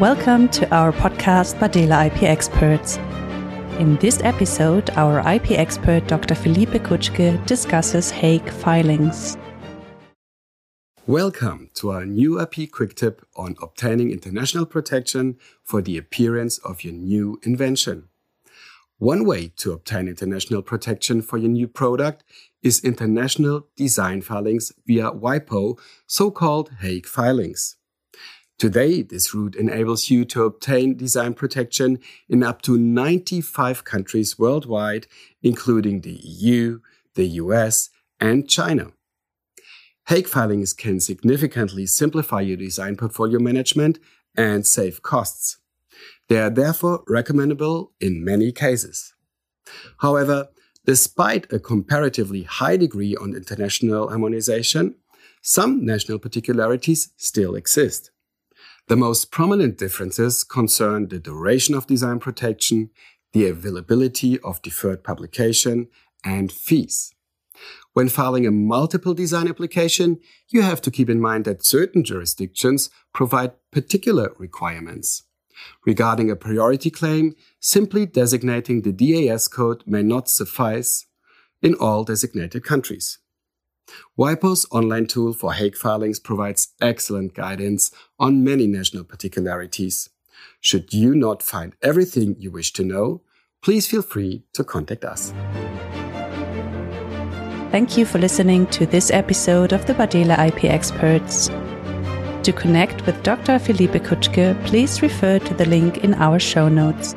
Welcome to our podcast, Bardehle IP Experts. In this episode, our IP expert, Dr. Philipe Kutschke, discusses Hague filings. Welcome to our new IP quick tip on obtaining international protection for the appearance of your new invention. One way to obtain international protection for your new product is international design filings via WIPO, so-called Hague filings. Today, this route enables you to obtain design protection in up to 95 countries worldwide, including the EU, the US, and China. Hague filings can significantly simplify your design portfolio management and save costs. They are therefore recommendable in many cases. However, despite a comparatively high degree on international harmonization, some national particularities still exist. The most prominent differences concern the duration of design protection, the availability of deferred publication, and fees. When filing a multiple design application, you have to keep in mind that certain jurisdictions provide particular requirements. Regarding a priority claim, simply designating the DAS code may not suffice in all designated countries. WIPO's online tool for Hague filings provides excellent guidance on many national particularities. Should you not find everything you wish to know, please feel free to contact us. Thank you for listening to this episode of the Bardehle IP Experts. To connect with Dr. Philipe Kutschke, please refer to the link in our show notes.